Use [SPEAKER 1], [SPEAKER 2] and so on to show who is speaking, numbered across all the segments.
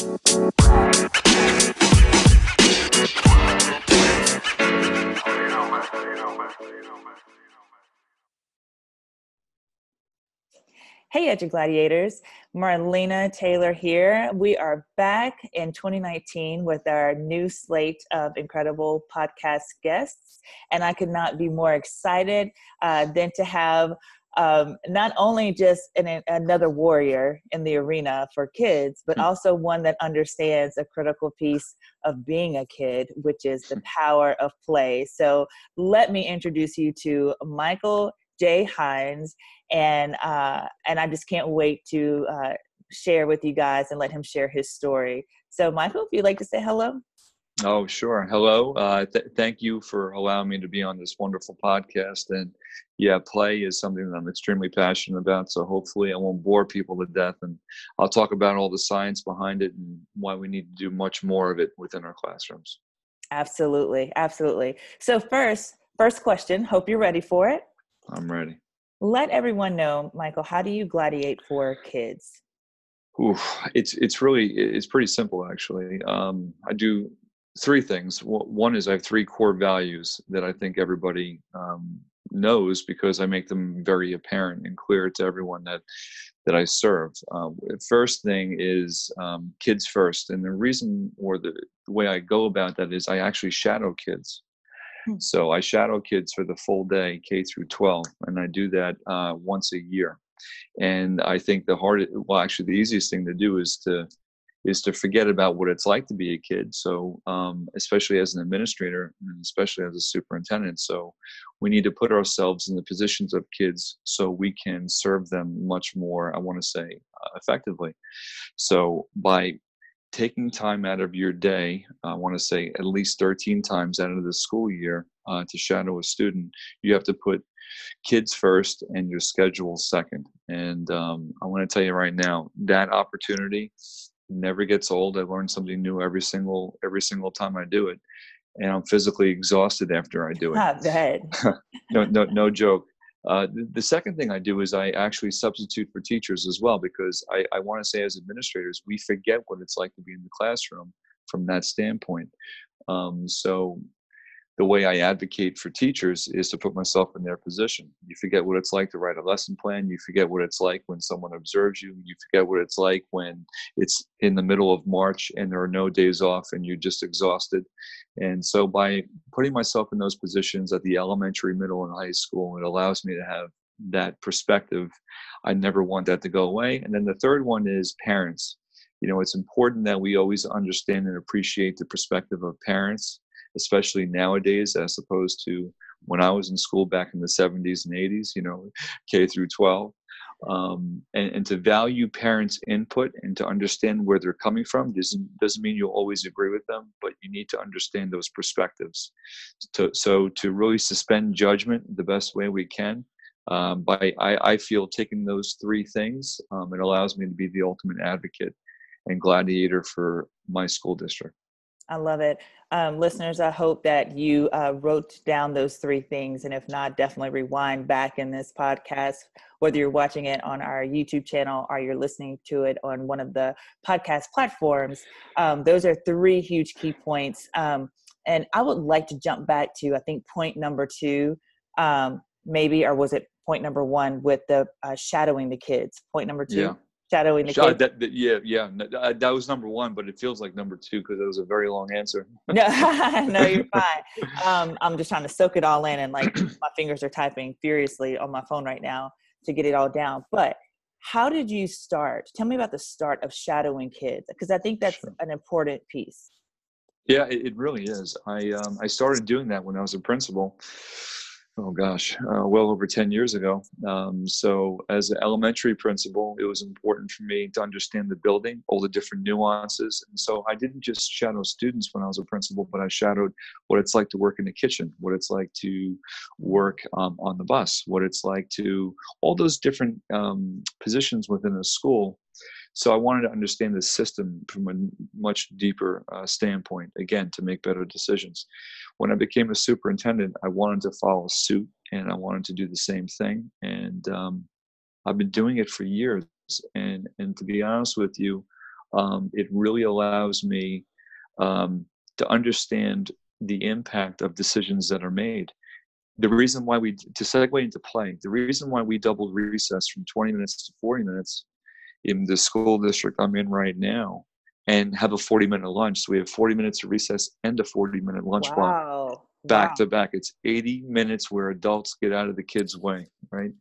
[SPEAKER 1] Hey, Edge Gladiators, Marlena Taylor here. We are back in 2019 with our new slate of incredible podcast guests, and I could not be more excited uh, than to have um, not only just an, another warrior in the arena for kids, but hmm. also one that understands a critical piece of being a kid, which is the power of play. So let me introduce you to Michael J. Hynes, and uh, and I just can't wait to uh, share with you guys and let him share his story. So, Michael, if you'd like to say hello.
[SPEAKER 2] Oh, sure. Hello. Uh, th- thank you for allowing me to be on this wonderful podcast. And yeah, play is something that I'm extremely passionate about. So hopefully, I won't bore people to death. And I'll talk about all the science behind it and why we need to do much more of it within our classrooms.
[SPEAKER 1] Absolutely. Absolutely. So, first, first question. Hope you're ready for it.
[SPEAKER 2] I'm ready.
[SPEAKER 1] Let everyone know, Michael, how do you gladiate for kids?
[SPEAKER 2] Ooh, it's it's really it's pretty simple actually. Um, I do three things. One is I have three core values that I think everybody um, knows because I make them very apparent and clear to everyone that that I serve. Um, first thing is um, kids first, and the reason or the, the way I go about that is I actually shadow kids. Hmm. So I shadow kids for the full day, K through 12, and I do that uh, once a year. And I think the hardest, well, actually, the easiest thing to do is to is to forget about what it's like to be a kid. So, um, especially as an administrator, and especially as a superintendent, so we need to put ourselves in the positions of kids so we can serve them much more. I want to say uh, effectively. So, by taking time out of your day, I want to say at least 13 times out of the school year uh, to shadow a student, you have to put kids first and your schedule second. And um, I want to tell you right now, that opportunity never gets old. I learn something new every single every single time I do it, and I'm physically exhausted after I do it.
[SPEAKER 1] Not bad.
[SPEAKER 2] no, no, no joke. Uh, the, the, second thing I do is I actually substitute for teachers as well because I, I want to say as administrators we forget what it's like to be in the classroom from that standpoint. Um, so the way I advocate for teachers is to put myself in their position. You forget what it's like to write a lesson plan. You forget what it's like when someone observes you. You forget what it's like when it's in the middle of March and there are no days off and you're just exhausted. And so by putting myself in those positions at the elementary, middle, and high school, it allows me to have that perspective. I never want that to go away. And then the third one is parents. You know, it's important that we always understand and appreciate the perspective of parents especially nowadays as opposed to when I was in school back in the 70s and 80s, you know, K through 12. Um, and, and to value parents' input and to understand where they're coming from doesn't, doesn't mean you'll always agree with them, but you need to understand those perspectives. To, so to really suspend judgment the best way we can, um, by I, I, feel taking those three things, um, it allows me to be the ultimate advocate and gladiator for my school district.
[SPEAKER 1] I love it. Um, listeners, I hope that you uh, wrote down those three things. And if not, definitely rewind back in this podcast, whether you're watching it on our YouTube channel or you're listening to it on one of the podcast platforms. Um, those are three huge key points. Um, and I would like to jump back to, I think, point number two, um, maybe, or was it point number one with the uh, shadowing the kids? Point number two.
[SPEAKER 2] Yeah
[SPEAKER 1] shadowing the kids.
[SPEAKER 2] That, that, yeah, yeah, uh, that was number one, but it feels like number two because it was a very long answer.
[SPEAKER 1] no, no, you're fine. Um, I'm just trying to soak it all in, and like my fingers are typing furiously on my phone right now to get it all down. But how did you start? Tell me about the start of shadowing kids because I think that's sure. an important piece.
[SPEAKER 2] Yeah, it, it really is. I um, I started doing that when I was a principal oh gosh, uh, well over 10 years ago. Um, so, as an elementary principal, it was important for me to understand the building, all the different nuances. And so, I didn't just shadow students when I was a principal, but I shadowed what it's like to work in the kitchen, what it's like to work um, on the bus, what it's like to all those different um, positions within a school so I wanted to understand the system from a much deeper uh, standpoint, again, to make better decisions. When I became a superintendent, I wanted to follow suit and I wanted to do the same thing. And um, I've been doing it for years. And, and to be honest with you, um, it really allows me um, to understand the impact of decisions that are made the reason why we to segue into play the reason why we doubled recess from 20 minutes to 40 minutes in the school district i'm in right now and have a 40 minute lunch. So we have 40 minutes of recess and a 40 minute lunch
[SPEAKER 1] wow.
[SPEAKER 2] block back
[SPEAKER 1] wow.
[SPEAKER 2] to back. It's 80 minutes where adults get out of the kids way right?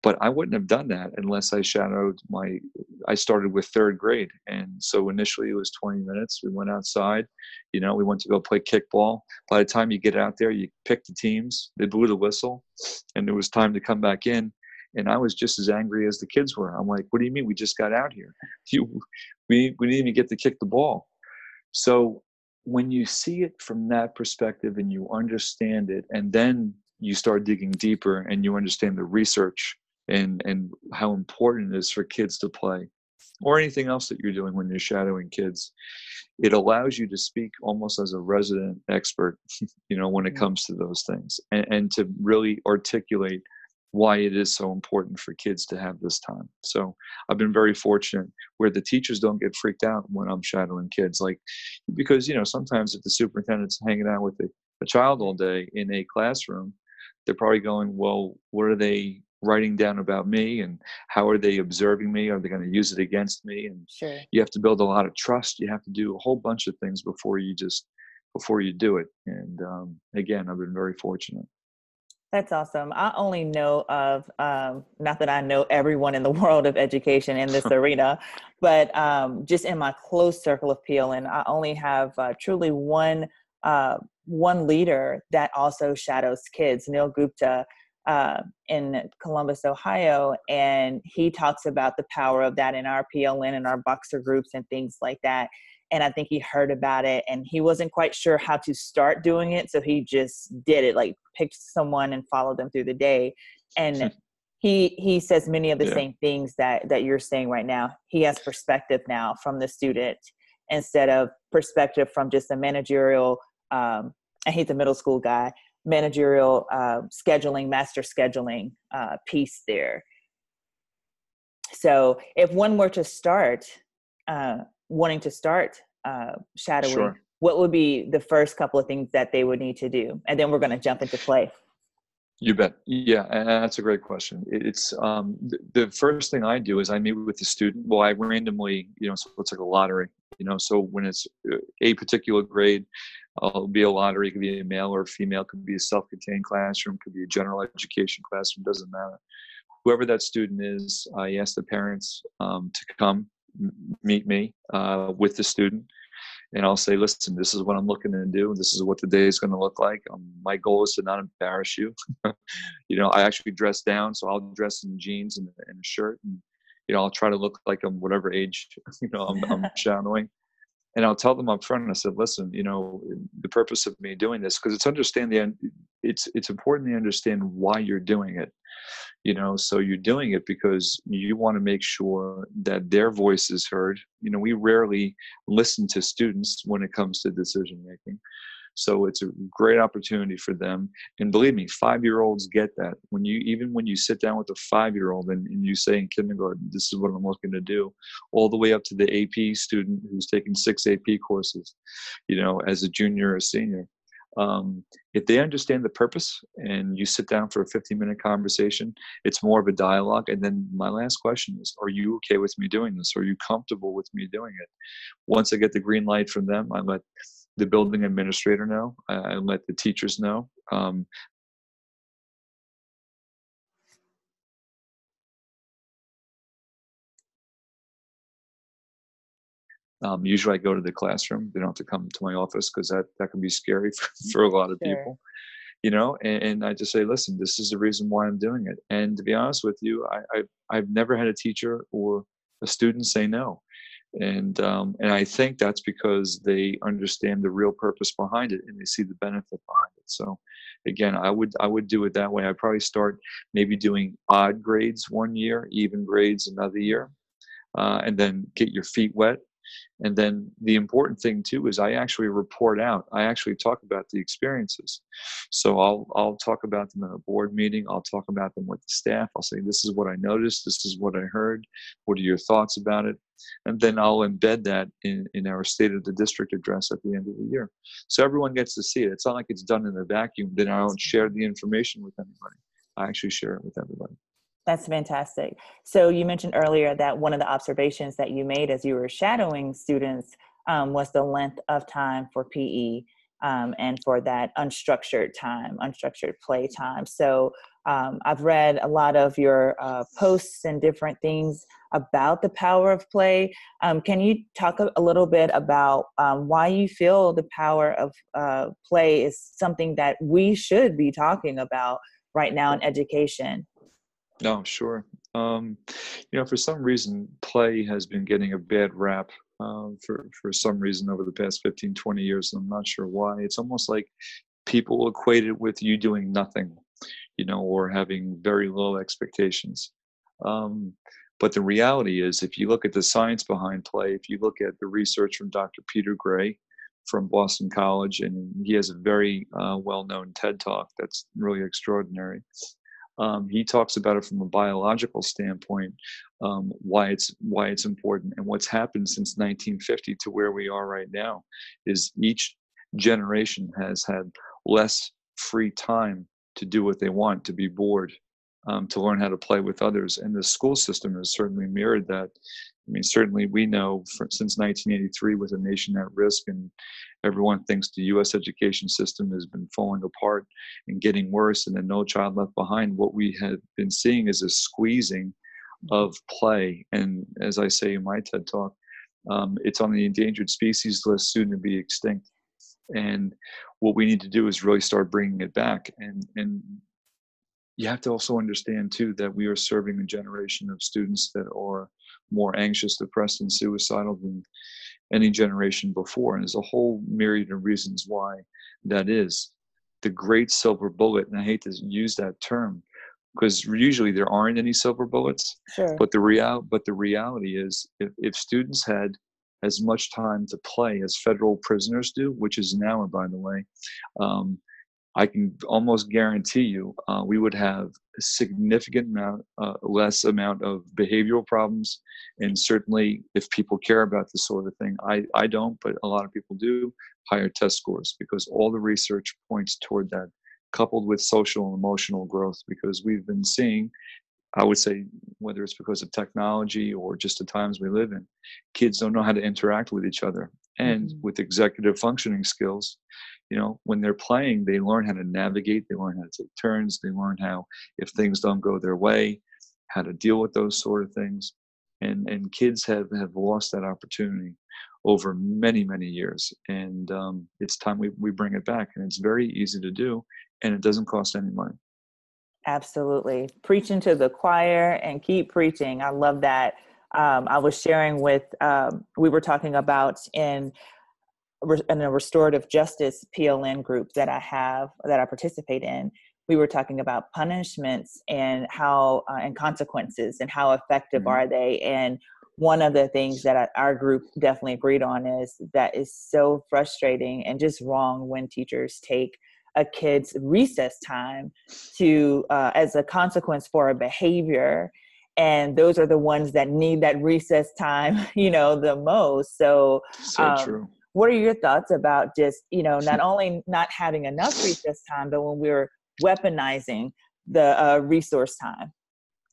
[SPEAKER 2] But i wouldn't have done that unless i shadowed my i started with third grade. And so initially it was 20 minutes. We went outside you know we went to go play kickball. By the time you get out there you pick the teams they blew the whistle and it was time to come back in and i was just as angry as the kids were. I'm like what do you mean? We just got out here. You we, we didn't even get to kick the ball. So when you see it from that perspective and you understand it and then you start digging deeper and you understand the research and and how important it is for kids to play or anything else that you're doing when you're shadowing kids it allows you to speak almost as a resident expert you know when it
[SPEAKER 1] Mm-hmm.
[SPEAKER 2] comes to those things and, and to really articulate why it is so important for kids to have this time. So i've been very fortunate where the teachers don't get freaked out when i'm shadowing kids like because you know sometimes if the superintendent's hanging out with a, a child all day in a classroom they're probably going well what are they writing down about me and how are they observing me? Are they going to use it against me? And
[SPEAKER 1] sure.
[SPEAKER 2] you have to build a lot of trust. You have to do a whole bunch of things before you just before you do it. And um, again i've been very fortunate
[SPEAKER 1] That's awesome. I only know of, um, not that I know everyone in the world of education in this arena, but um, just in my close circle of PLN, I only have uh, truly one uh, one leader that also shadows kids, Neil Gupta, uh, in Columbus, Ohio, and he talks about the power of that in our PLN and our Voxer groups and things like that and I think he heard about it and he wasn't quite sure how to start doing it. So he just did it, like picked someone and followed them through the day. And he he says many of the
[SPEAKER 2] Yeah.
[SPEAKER 1] same things that that you're saying right now. He has perspective now from the student instead of perspective from just a managerial um and he's a middle school guy, managerial uh, scheduling, master scheduling uh, piece there. So if one were to start uh, wanting to start uh, shadowing,
[SPEAKER 2] Sure.
[SPEAKER 1] what would be the first couple of things that they would need to do? And then we're going to jump into play.
[SPEAKER 2] You bet. Yeah, and that's a great question. It's um, th- the first thing I do is I meet with the student. Well, I randomly, you know, so it's like a lottery. You know, so when it's uh, a particular grade, uh, it'll be a lottery. It could be a male or a female. It Could be a self-contained classroom. It Could be a general education classroom. Doesn't matter. Whoever that student is, I ask the parents um, to come meet me uh, with the student and I'll say, listen, this is what I'm looking to do. This is what the day is going to look like. Um, my goal is to not embarrass you. you know, I actually dress down, so I'll dress in jeans and, and a shirt, and you know, I'll try to look like I'm whatever age you know I'm, I'm shadowing. And I'll tell them up front. I said, listen, you know, the purpose of me doing this because it's understand the it's it's important to understand why you're doing it you know so you're doing it because you want to make sure that their voice is heard. You know we rarely listen to students when it comes to decision making so it's a great opportunity for them. And believe me five year olds get that. When you even when you sit down with a five year old and, and you say in kindergarten this is what i'm looking to do all the way up to the ap student who's taking six ap courses you know as a junior or senior um, if they understand the purpose and you sit down for a 15 minute conversation it's more of a dialogue. And then my last question is are you okay with me doing this? Are you comfortable with me doing it? Once i get the green light from them i let the building administrator know. I, let the teachers know. Um, um, usually i go to the classroom. They don't have to come to my office because that, that can be scary for, for a lot of
[SPEAKER 1] Sure.
[SPEAKER 2] people you know and, and i just say listen this is the reason why i'm doing it. And to be honest with you i, I i've never had a teacher or a student say no. And um, and i think that's because they understand the real purpose behind it and they see the benefit behind it. So again i would i would do it that way. I'd probably start maybe doing odd grades one year even grades another year uh, and then get your feet wet And then the important thing too is I actually report out. I actually talk about the experiences. So I'll I'll talk about them in a board meeting. I'll talk about them with the staff. I'll say this is what I noticed. This is what I heard. What are your thoughts about it? And then I'll embed that in, in our state of the district address at the end of the year. So everyone gets to see it. It's not like it's done in a vacuum. Then I don't share the information with anybody. I actually share it with everybody.
[SPEAKER 1] That's fantastic. So you mentioned earlier that one of the observations that you made as you were shadowing students um, was the length of time for PE um, and for that unstructured time, unstructured play time. So um, I've read a lot of your uh, posts and different things about the power of play. Um, can you talk a, little bit about um, why you feel the power of uh, play is something that we should be talking about right now in education?
[SPEAKER 2] No, sure. Um, you know, for some reason, play has been getting a bad rap um, for for some reason over the past 15, 20 years. I'm not sure why. It's almost like people equate it with you doing nothing, you know, or having very low expectations. Um, but the reality is, if you look at the science behind play, if you look at the research from Dr. Peter Gray from Boston College, and he has a very uh, well known TED talk that's really extraordinary. Um, he talks about it from a biological standpoint, um, why it's why it's important, and what's happened since 1950 to where we are right now, is each generation has had less free time to do what they want, to be bored, um, to learn how to play with others, and the school system has certainly mirrored that. I mean, certainly we know for, since 1983 with a nation at risk and everyone thinks the U.S. education system has been falling apart and getting worse, and then No Child Left Behind. What we have been seeing is a squeezing of play, and as I say in my TED talk, um, it's on the endangered species list, soon to be extinct. And what we need to do is really start bringing it back. And and you have to also understand too that we are serving a generation of students that are more anxious, depressed, and suicidal than any generation before. And there's a whole myriad of reasons why that is. The great silver bullet, and I hate to use that term because usually there aren't any silver bullets.
[SPEAKER 1] Sure.
[SPEAKER 2] But the real but the reality is if, if students had as much time to play as federal prisoners do, which is now, by the way, um, I can almost guarantee you uh, we would have a significant amount, uh, less amount of behavioral problems. And certainly, if people care about this sort of thing, I, I don't, but a lot of people do, higher test scores because all the research points toward that, coupled with social and emotional growth. Because we've been seeing, I would say, whether it's because of technology or just the times we live in, kids don't know how to interact with each other. And mm-hmm. with executive functioning skills, you know when they're playing they learn how to navigate they learn how to take turns they learn how if things don't go their way how to deal with those sort of things. And and kids have have lost that opportunity over many many years. And um, it's time we, we bring it back. And it's very easy to do and it doesn't cost any money.
[SPEAKER 1] Absolutely. Preaching to the choir and keep preaching. I love that. Um, i was sharing with um, we were talking about in in a restorative justice PLN group that I have that I participate in, we were talking about punishments and how uh, and consequences and how effective mm-hmm. are they. And one of the things that our group definitely agreed on is that is so frustrating and just wrong when teachers take a kid's recess time to uh, as a consequence for a behavior and those are the ones that need that recess time you know the most so,
[SPEAKER 2] so um, true
[SPEAKER 1] what are your thoughts about just you know not only not having enough recess time but when we're weaponizing the uh, resource time?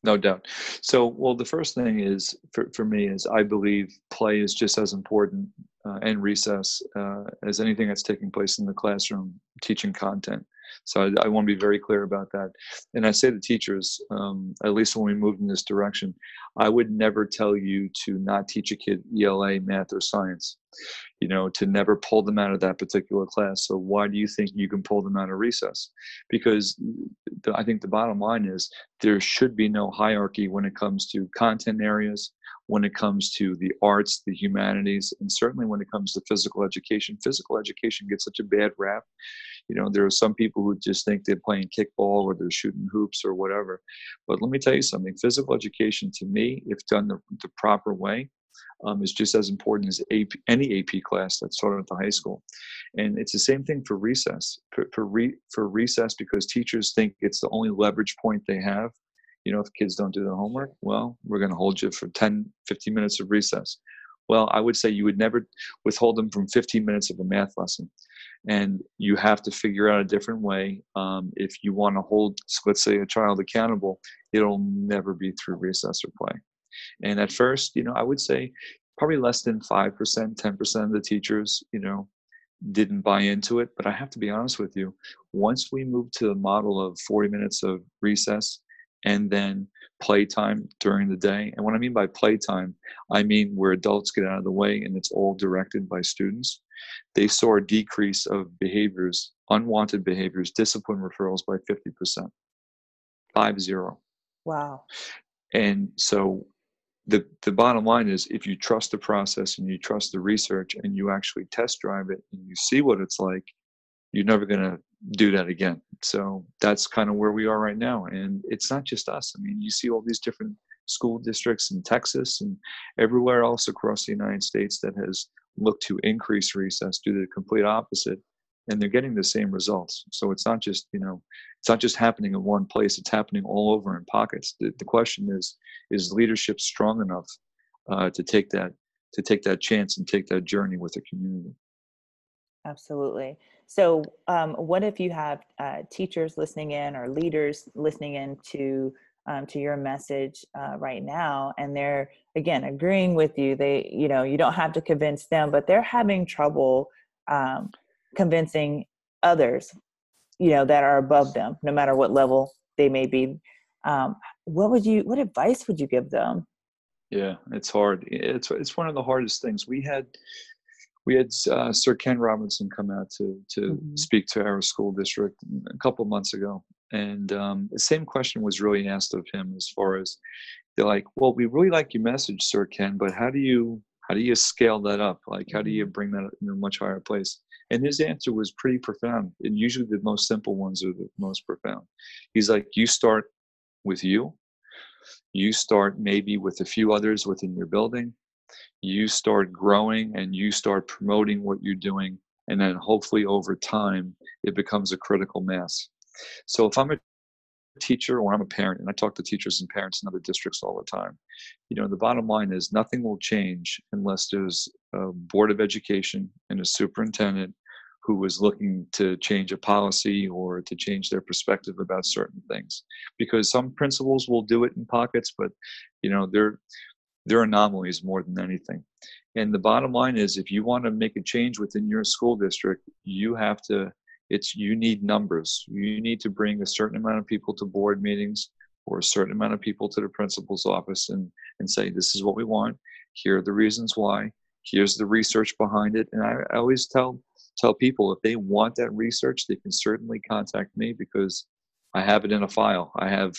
[SPEAKER 2] No doubt. So well the first thing is for, for me is i believe play is just as important uh, and recess uh, as anything that's taking place in the classroom teaching content so I, I, want to be very clear about that. And I say to teachers, um, at least when we move in this direction, I would never tell you to not teach a kid ELA, math, or science. You know, to never pull them out of that particular class. So why do you think you can pull them out of recess? Because the, I think the bottom line is there should be no hierarchy when it comes to content areas, when it comes to the arts, the humanities, and certainly when it comes to physical education. Physical education gets such a bad rap you know there are some people who just think they're playing kickball or they're shooting hoops or whatever but let me tell you something physical education to me if done the, the proper way um, is just as important as AP, any AP class that's taught at the high school. And it's the same thing for recess. For, for, re, for recess, because teachers think it's the only leverage point they have. You know, if kids don't do their homework, well, we're going to hold you for 10, 15 minutes of recess. Well, I would say you would never withhold them from 15 minutes of a math lesson. And you have to figure out a different way. Um, if you want to hold, let's say, a child accountable, it'll never be through recess or play. And at first, you know, I would say probably less than 5%, 10% of the teachers, you know, didn't buy into it. But I have to be honest with you, once we moved to the model of 40 minutes of recess and then playtime during the day, and what I mean by playtime, I mean where adults get out of the way and it's all directed by students, they saw a decrease of behaviors, unwanted behaviors, discipline referrals by 50%. Five zero.
[SPEAKER 1] Wow.
[SPEAKER 2] And so the the bottom line is if you trust the process and you trust the research and you actually test drive it and you see what it's like you're never going to do that again so that's kind of where we are right now and it's not just us i mean you see all these different school districts in texas and everywhere else across the united states that has looked to increase recess do the complete opposite and they're getting the same results. So it's not just you know it's not just happening in one place it's happening all over in pockets. The, the question is is leadership strong enough uh, to take that to take that chance and take that journey with the community?
[SPEAKER 1] Absolutely. So um, what if you have uh, teachers listening in or leaders listening in to um, to your message uh, right now and they're again agreeing with you. They you know you don't have to convince them but they're having trouble um, convincing others you know that are above them no matter what level they may be. Um, what would you what advice would you give them?
[SPEAKER 2] Yeah it's hard. It's it's one of the hardest things. We had we had uh, sir ken robinson come out to to mm-hmm. speak to our school district a couple months ago and um, the same question was really asked of him as far as they're like well we really like your message sir ken but how do you how do you scale that up like how do you mm-hmm. bring that in a much higher place and his answer was pretty profound. And usually the most simple ones are the most profound. He's like, you start with you. You start maybe with a few others within your building. You start growing and you start promoting what you're doing. And then hopefully over time, it becomes a critical mass. So if I'm a teacher or I'm a parent, and I talk to teachers and parents in other districts all the time, you know, the bottom line is nothing will change unless there's a board of education and a superintendent who is looking to change a policy or to change their perspective about certain things. Because some principals will do it in pockets but you know they're they're anomalies more than anything. And the bottom line is if you want to make a change within your school district you have to it's you need numbers. You need to bring a certain amount of people to board meetings or a certain amount of people to the principal's office and and say this is what we want. Here are the reasons why. Here's the research behind it. And i, I always tell tell people if they want that research they can certainly contact me because i have it in a file. I have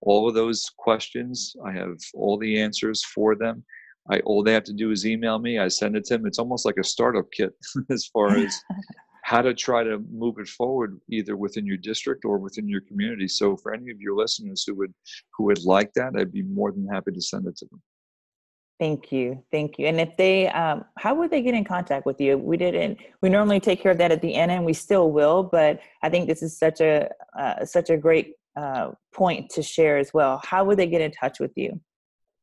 [SPEAKER 2] all of those questions. I have all the answers for them. I, all they have to do is email me. I send it to them it's almost like a startup kit as far as how to try to move it forward either within your district or within your community so for any of your listeners who would who would like that i'd be more than happy to send it to them
[SPEAKER 1] Thank you. Thank you. And if they, um, how would they get in contact with you? We didn't, we normally take care of that at the end and we still will, but I think this is such a, uh, such a great uh, point to share as well. How would they get in touch with you?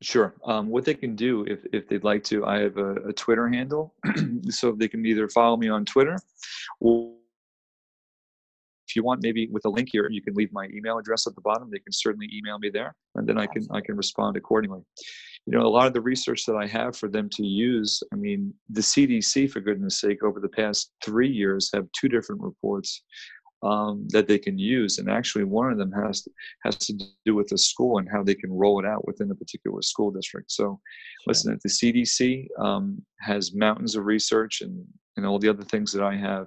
[SPEAKER 2] Sure. Um, what they can do if, if they'd like to, I have a, a Twitter handle. so they can either follow me on Twitter or if you want maybe with a link here, you can leave my email address at the bottom. They can certainly email me there and then I can, I can respond accordingly you know a lot of the research that i have for them to use i mean the cdc for goodness sake over the past three years have two different reports um, that they can use and actually one of them has to, has to do with the school and how they can roll it out within a particular school district. So listen the cdc um, has mountains of research and and all the other things that i have.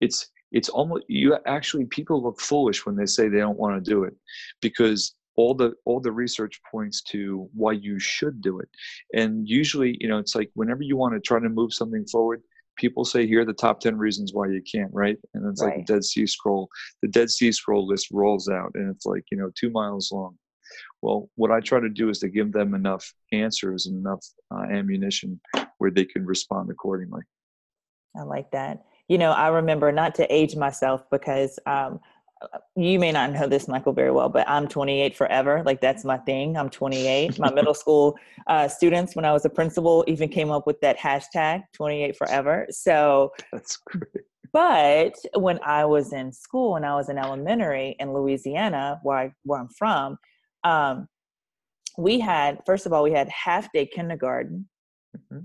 [SPEAKER 2] It's it's almost you actually people look foolish when they say they don't want to do it because all the all the research points to why you should do it. And usually you know it's like whenever you want to try to move something forward people say here are the top 10 reasons why you can't right and it's right. like the dead sea scroll the dead sea scroll list rolls out and it's like you know two miles long Well, what I try to do is to give them enough answers and enough uh, ammunition where they can respond accordingly.
[SPEAKER 1] I like that. You know, I remember not to age myself because um, you may not know this michael very well but i'm 28 forever. Like that's my thing. I'm 28 my middle school uh, students when i was a principal even came up with that hashtag 28 forever. So
[SPEAKER 2] that's great.
[SPEAKER 1] but when i was in school and i was in elementary in louisiana where, I, where i'm from um, we had first of all we had half day kindergarten mm-hmm.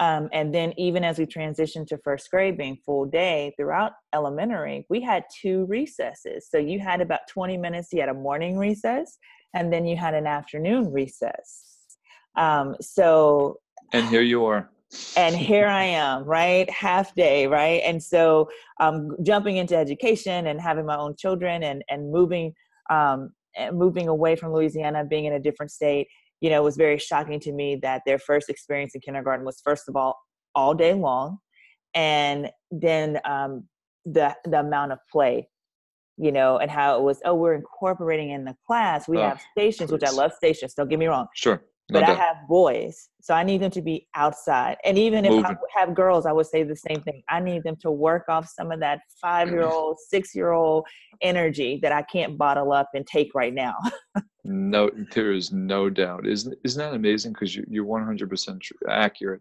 [SPEAKER 1] Um, and then even as we transitioned to first grade being full day throughout elementary, we had two recesses. So you had about 20 minutes, you had a morning recess, and then you had an afternoon recess. Um, so
[SPEAKER 2] And here you are.
[SPEAKER 1] and here I am, right? Half day, right? And so um jumping into education and having my own children and and moving um and moving away from Louisiana, being in a different state you know, it was very shocking to me that their first experience in kindergarten was first of all all day long, and then um, the the amount of play, you know, and how it was. Oh, we're incorporating in the class. We oh, have stations, please. which I love stations. Don't get me wrong.
[SPEAKER 2] Sure.
[SPEAKER 1] But. I have boys, so I need them to be outside. And even if Moving. I have girls, I would say the same thing. I need them to work off some of that mm-hmm. five year old, six year old energy that I can't bottle up and take right now.
[SPEAKER 2] no, there is no doubt. Isn't isn't that amazing? Because you, you're 100 percent accurate.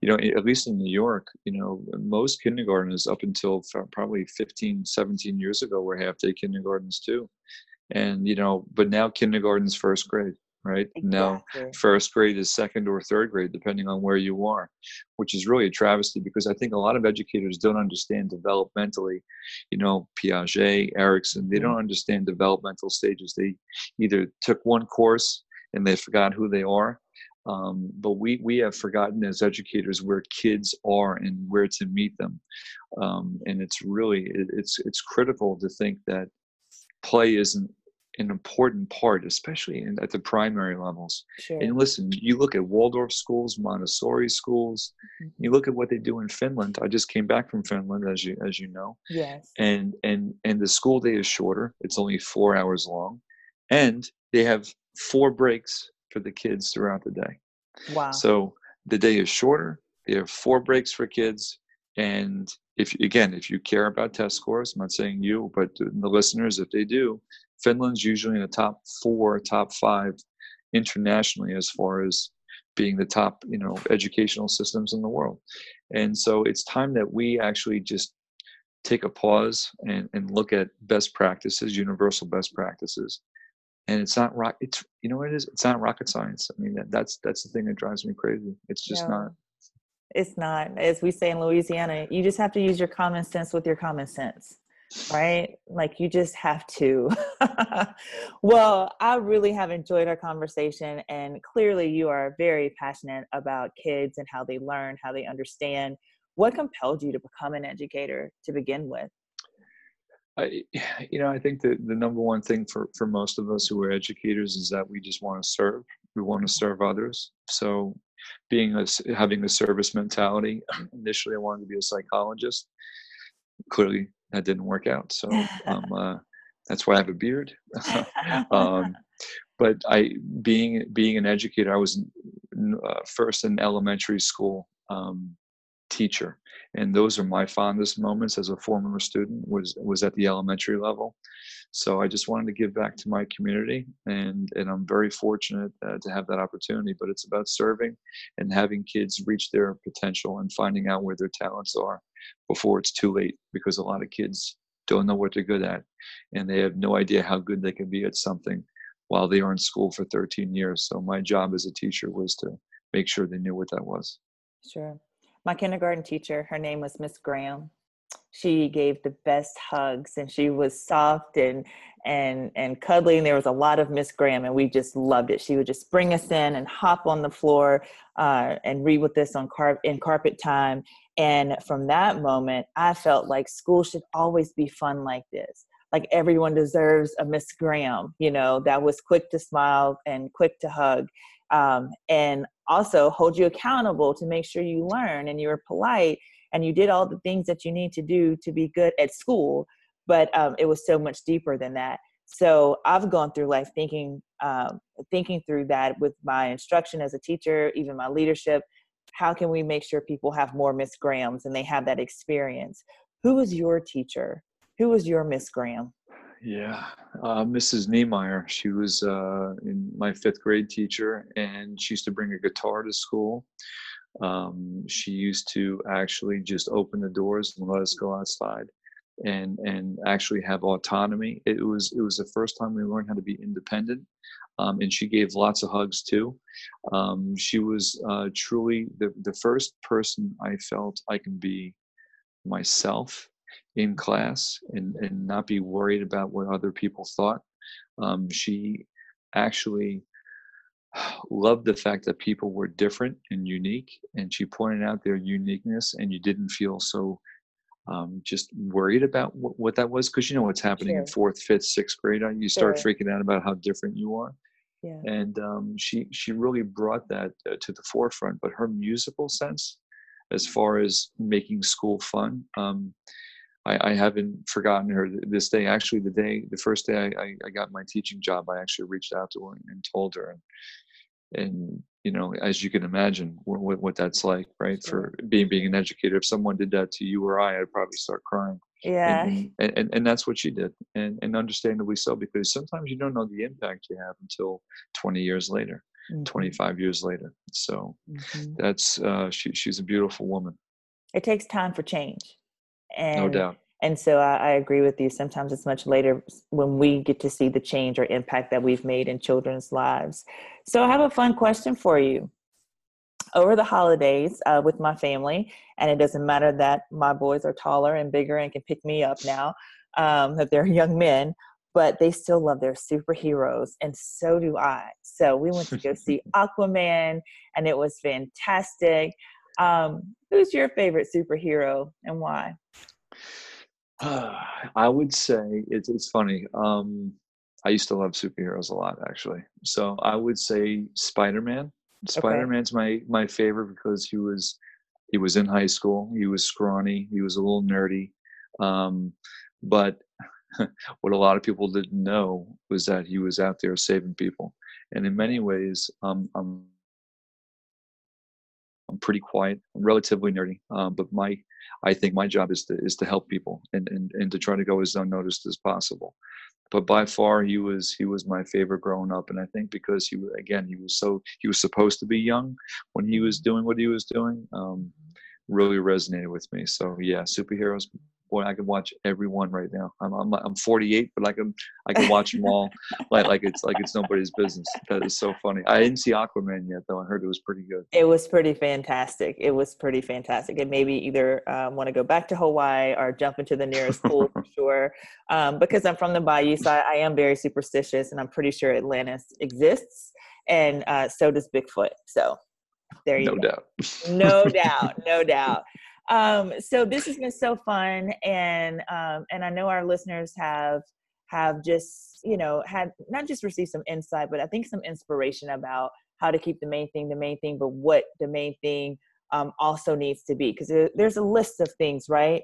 [SPEAKER 2] You know, at least in New York, you know, most kindergartens up until probably 15, 17 years ago were half day kindergartens too. And you know, but now kindergarten's first grade right? Exactly. Now, first grade is second or third grade, depending on where you are, which is really a travesty because I think a lot of educators don't understand developmentally, you know, Piaget, Erikson, they don't mm-hmm. understand developmental stages. They either took one course and they forgot who they are. Um, but we, we have forgotten as educators where kids are and where to meet them. Um, and it's really, it, it's, it's critical to think that play isn't an important part, especially in, at the primary levels. Sure. And listen, you look at Waldorf schools, Montessori schools. Mm-hmm. You look at what they do in Finland. I just came back from Finland, as you as you know.
[SPEAKER 1] Yes.
[SPEAKER 2] And and and the school day is shorter. It's only four hours long, and they have four breaks for the kids throughout the day.
[SPEAKER 1] Wow.
[SPEAKER 2] So the day is shorter. They have four breaks for kids, and if again, if you care about test scores, I'm not saying you, but the listeners, if they do, Finland's usually in the top four, top five internationally as far as being the top, you know, educational systems in the world. And so it's time that we actually just take a pause and, and look at best practices, universal best practices. And it's not rock. It's you know what it is. It's not rocket science. I mean that, that's that's the thing that drives me crazy. It's just yeah. not.
[SPEAKER 1] It's not. As we say in Louisiana, you just have to use your common sense with your common sense right? Like you just have to. well, I really have enjoyed our conversation, and clearly, you are very passionate about kids and how they learn, how they understand. What compelled you to become an educator to begin with?
[SPEAKER 2] I, you know, I think that the number one thing for, for most of us who are educators is that we just want to serve. We want to serve others. So, being a, having a service mentality, initially I wanted to be a psychologist. Clearly, that didn't work out. So um, uh, that's why I have a beard. um, but I, being being an educator, I was uh, first an elementary school um, teacher, and those are my fondest moments as a former student. Was was at the elementary level. So I just wanted to give back to my community, and and I'm very fortunate uh, to have that opportunity. But it's about serving and having kids reach their potential and finding out where their talents are before it's too late because a lot of kids don't know what they're good at and they have no idea how good they can be at something while they are in school for 13 years. So my job as a teacher was to make sure they knew what that was.
[SPEAKER 1] Sure. My kindergarten teacher, her name was Miss Graham. She gave the best hugs and she was soft and and and cuddly and there was a lot of miss graham and we just loved it. She would just bring us in and hop on the floor uh, and read with us on car- in carpet time. And from that moment i felt like school should always be fun like this. Like everyone deserves a miss graham you know that was quick to smile and quick to hug. Um, and also hold you accountable to make sure you learn and you were polite and you did all the things that you need to do to be good at school but um, it was so much deeper than that So I've gone through life thinking, um, thinking through that with my instruction as a teacher, even my leadership. How can we make sure people have more Miss Grahams and they have that experience? Who was your teacher? Who was your Miss Graham?
[SPEAKER 2] Yeah, uh, Mrs. Niemeyer. She was uh, in my fifth grade teacher, and she used to bring a guitar to school. Um, she used to actually just open the doors and let us go outside, and and actually have autonomy. It was it was the first time we learned how to be independent, um, and she gave lots of hugs too. Um, she was uh, truly the the first person I felt I can be myself in class and, and not be worried about what other people thought. Um, she actually loved the fact that people were different and unique, and she pointed out their uniqueness, and you didn't feel so um, just worried about what, what that was because you know what's happening sure. in fourth, fifth, sixth grade. You start sure. freaking out about how different you are. Yeah. And um, she she really brought that uh, to the forefront. But her musical sense, as far as making school fun, um, I, I, haven't forgotten her this day. Actually, the day, the first day I, I, got my teaching job, I actually reached out to her and told her, and, and you know, as you can imagine, what, what that's like, right? For being being an educator, if someone did that to you or I, I'd probably start crying.
[SPEAKER 1] Yeah,
[SPEAKER 2] and and, and, and that's what she did, and and understandably so, because sometimes you don't know the impact you have until 20 years later, mm-hmm. 25 years later. So mm-hmm. that's uh, she, she's a beautiful woman.
[SPEAKER 1] It takes time for change and
[SPEAKER 2] no doubt.
[SPEAKER 1] and so I, I, agree with you. Sometimes it's much later when we get to see the change or impact that we've made in children's lives. So i have a fun question for you. Over the holidays uh, with my family and it doesn't matter that my boys are taller and bigger and can pick me up now um, that they're young men but they still love their superheroes and so do i. So we went to go see aquaman and it was fantastic um, who's your favorite superhero and why
[SPEAKER 2] uh, I would say it's it's funny. Um, I used to love superheroes a lot, actually. So I would say Spider Man. Spider Man's okay. my my favorite because he was he was in high school. He was scrawny. He was a little nerdy. Um, but what a lot of people didn't know was that he was out there saving people. And in many ways, um, I'm I'm pretty quiet, I'm relatively nerdy, um, but my I think my job is to is to help people and, and and to try to go as unnoticed as possible. But by far, he was he was my favorite growing up, and I think because he again he was so he was supposed to be young when he was doing what he was doing, um, really resonated with me. So yeah, superheroes boy, I can watch every one right now. I'm, I'm I'm 48, but I can I can watch them all like like it's like it's nobody's business. That is so funny. I didn't see Aquaman yet though. I heard it was pretty good.
[SPEAKER 1] It was pretty fantastic. It was pretty fantastic. And maybe either um, want to go back to Hawaii or jump into the nearest pool for sure. Um, because I'm from the Bayou, so I, I, am very superstitious, and I'm pretty sure Atlantis exists, and uh, so does Bigfoot. So there you go.
[SPEAKER 2] no
[SPEAKER 1] go.
[SPEAKER 2] doubt.
[SPEAKER 1] no doubt. No doubt um, so this has been so fun, and um, and I know our listeners have have just you know had not just received some insight, but I think some inspiration about how to keep the main thing the main thing, but what the main thing um, also needs to be because there, there's a list of things, right?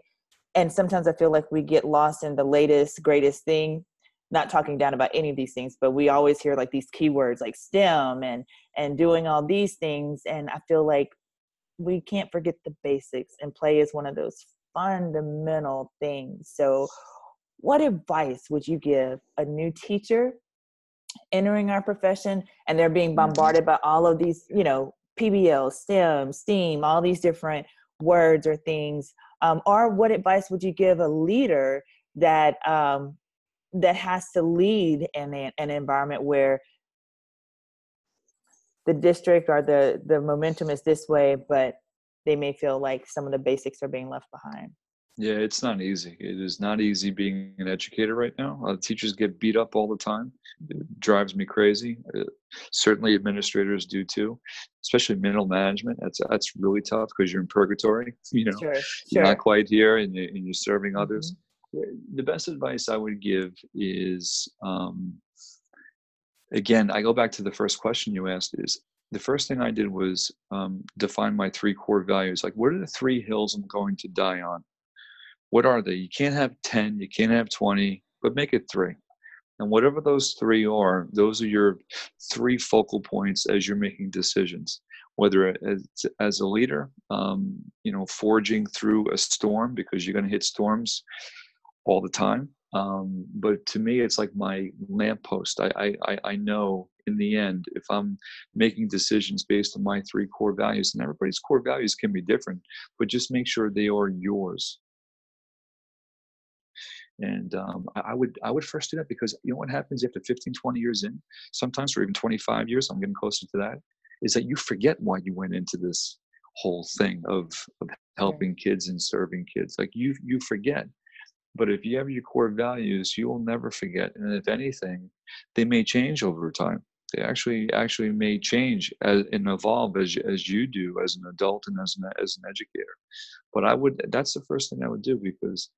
[SPEAKER 1] And sometimes I feel like we get lost in the latest, greatest thing. Not talking down about any of these things, but we always hear like these keywords like STEM and and doing all these things, and I feel like we can't forget the basics and play is one of those fundamental things so what advice would you give a new teacher entering our profession and they're being mm-hmm. bombarded by all of these you know pbl stem steam all these different words or things um, or what advice would you give a leader that um, that has to lead in an environment where the district or the the momentum is this way but they may feel like some of the basics are being left behind.
[SPEAKER 2] Yeah it's not easy. It is not easy being an educator right now. Uh, teachers get beat up all the time. It drives me crazy. Uh, certainly administrators do too especially middle management. That's that's really tough because you're in purgatory you know sure, sure. you're not quite here and, you, and you're serving others. Mm-hmm. the best advice i would give is um, again, I go back to the first question you asked is the first thing I did was um, define my three core values. Like, what are the three hills I'm going to die on? What are they? You can't have 10, you can't have 20, but make it three. And whatever those three are, those are your three focal points as you're making decisions. Whether as, as a leader, um, you know, forging through a storm because you're going to hit storms all the time. Um, but to me, it's like my lamppost. I, I, I know in the end, if I'm making decisions based on my three core values, and everybody's core values can be different, but just make sure they are yours and um, I would I would first do that because you know what happens after 15, 20 years in, sometimes or even 25 years, I'm getting closer to that, is that you forget why you went into this whole thing of, of helping kids and serving kids. Like you you forget. But if you have your core values, you will never forget. And if anything, they may change over time. They actually actually may change as, and evolve as as you do as an adult and as an as an educator. But I would that's the first thing I would do because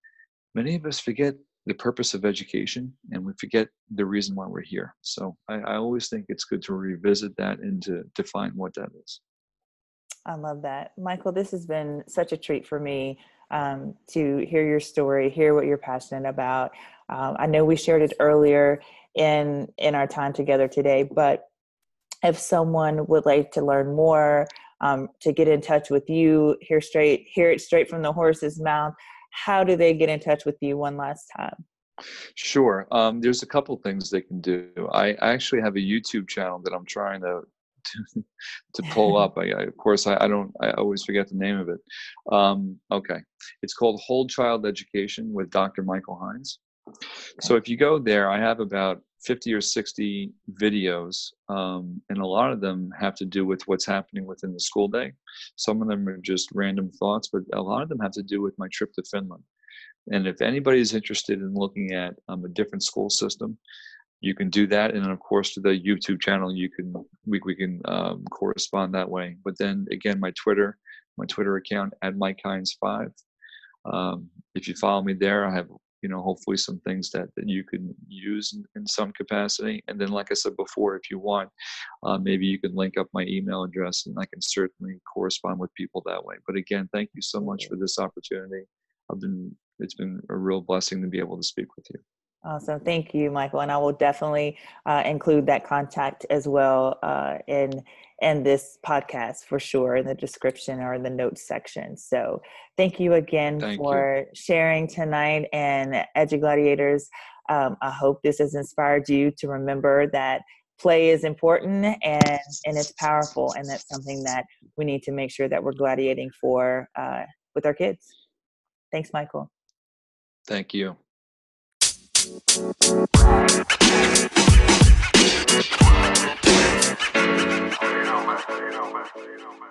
[SPEAKER 2] many of us forget the purpose of education and we forget the reason why we're here. So I, I always think it's good to revisit that and to define what that is.
[SPEAKER 1] I love that. Michael, this has been such a treat for me um, to hear your story, hear what you're passionate about. Um, I know we shared it earlier in in our time together today, but if someone would like to learn more, um, to get in touch with you, hear straight, hear it straight from the horse's mouth, how do they get in touch with you one last time?
[SPEAKER 2] Sure. Um, there's a couple things they can do. I actually have a YouTube channel that I'm trying to to, to pull up. I, I, of course, I, I, don't. I always forget the name of it. Um, okay, it's called Whole Child Education with Dr. Michael Hynes. So if you go there, I have about 50 or 60 videos, um, and a lot of them have to do with what's happening within the school day. Some of them are just random thoughts, but a lot of them have to do with my trip to Finland. And if anybody is interested in looking at um, a different school system, you can do that. And then, of course, to the YouTube channel, you can we, we can um, correspond that way. But then again, my Twitter, my Twitter account at Mike Hynes five. Um, if you follow me there, I have you know hopefully some things that, that you can use in, in some capacity and then like i said before if you want uh, maybe you can link up my email address and i can certainly correspond with people that way but again thank you so much for this opportunity i've been it's been a real blessing to be able to speak with you
[SPEAKER 1] Awesome. Thank you, Michael. And I will definitely uh, include that contact as well uh, in in this podcast for sure in the description or in the notes section. So thank you again thank for you. sharing tonight and Edu Gladiators. Um, I hope this has inspired you to remember that play is important and and it's powerful and that's something that we need to make sure that we're gladiating for uh, with our kids. Thanks, Michael.
[SPEAKER 2] Thank you. You know, man. You.